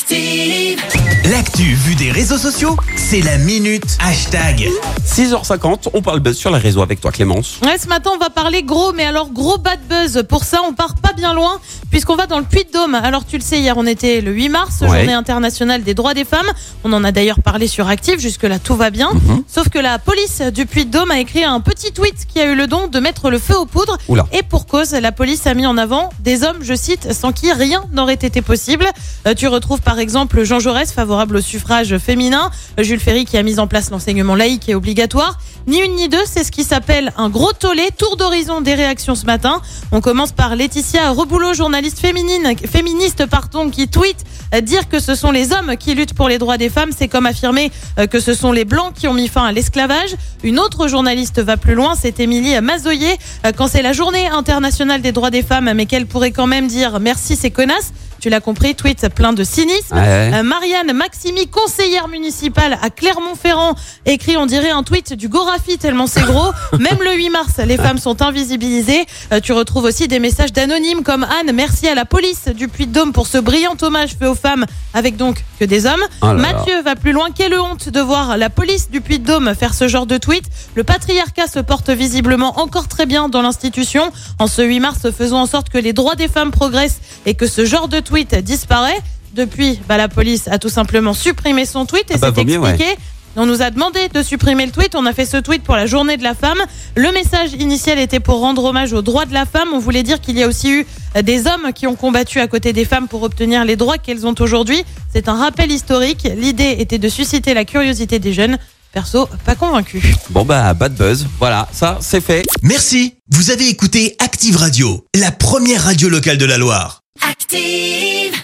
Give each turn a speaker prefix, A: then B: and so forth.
A: Active.
B: L'actu vue des réseaux sociaux, c'est la minute hashtag.
C: 6h50, on parle buzz sur les réseaux avec toi Clémence.
D: Ouais, ce matin, on va parler gros, mais alors gros bad buzz. Pour ça, on part pas bien loin, puisqu'on va dans le Puy-de-Dôme. Alors, tu le sais, hier, on était le 8 mars,
C: Ouais.
D: journée internationale des droits des femmes. On en a d'ailleurs parlé sur Active, jusque-là, tout va bien.
C: Mhm.
D: Sauf que la police du Puy-de-Dôme a écrit un petit tweet qui a eu le don de mettre le feu aux poudres.
C: Oula.
D: Et pour cause, la police a mis en avant des hommes, je cite, sans qui rien n'aurait été possible. Euh, tu retrouves par exemple Jean Jaurès, favorable au suffrage féminin, Jules Ferry qui a mis en place l'enseignement laïque et obligatoire. Ni une ni deux, c'est ce qui s'appelle un gros tollé. Tour d'horizon des réactions ce matin. On commence par Laetitia Reboulot, journaliste féminine, féministe pardon, qui tweet euh, dire que ce sont les hommes qui luttent pour les droits des femmes, c'est comme affirmer euh, que ce sont les blancs qui ont mis fin à l'esclavage. Une autre journaliste va plus loin, c'est Émilie Mazoyer, euh, quand c'est la journée internationale des droits des femmes, mais qu'elle pourrait quand même dire merci ces connasses. Tu l'as compris, tweet plein de cynisme.
C: Ouais.
D: Euh, Marianne Maximi, conseillère municipale à Clermont-Ferrand, écrit, on dirait un tweet du Gorafi tellement c'est gros. Même le 8 mars, les femmes sont invisibilisées. Euh, tu retrouves aussi des messages d'anonymes comme Anne, merci à la police du Puy-de-Dôme pour ce brillant hommage fait aux femmes, avec donc que des hommes.
C: Oh là là.
D: Mathieu va plus loin. Quelle honte de voir la police du Puy-de-Dôme faire ce genre de tweet. Le patriarcat se porte visiblement encore très bien dans l'institution. En ce 8 mars, faisons en sorte que les droits des femmes progressent et que ce genre de tweet disparaît. Depuis, bah, la police a tout simplement supprimé son tweet et
C: Ah bah,
D: s'est expliqué. On nous a demandé de supprimer le tweet. On a fait ce tweet pour la journée de la femme. Le message initial était pour rendre hommage aux droits de la femme. On voulait dire qu'il y a aussi eu des hommes qui ont combattu à côté des femmes pour obtenir les droits qu'elles ont aujourd'hui. C'est un rappel historique. L'idée était de susciter la curiosité des jeunes. Perso, pas convaincu.
C: Bon bah bad buzz, voilà, ça c'est fait.
B: Merci, vous avez écouté Active Radio, la première radio locale de la Loire.
A: Active.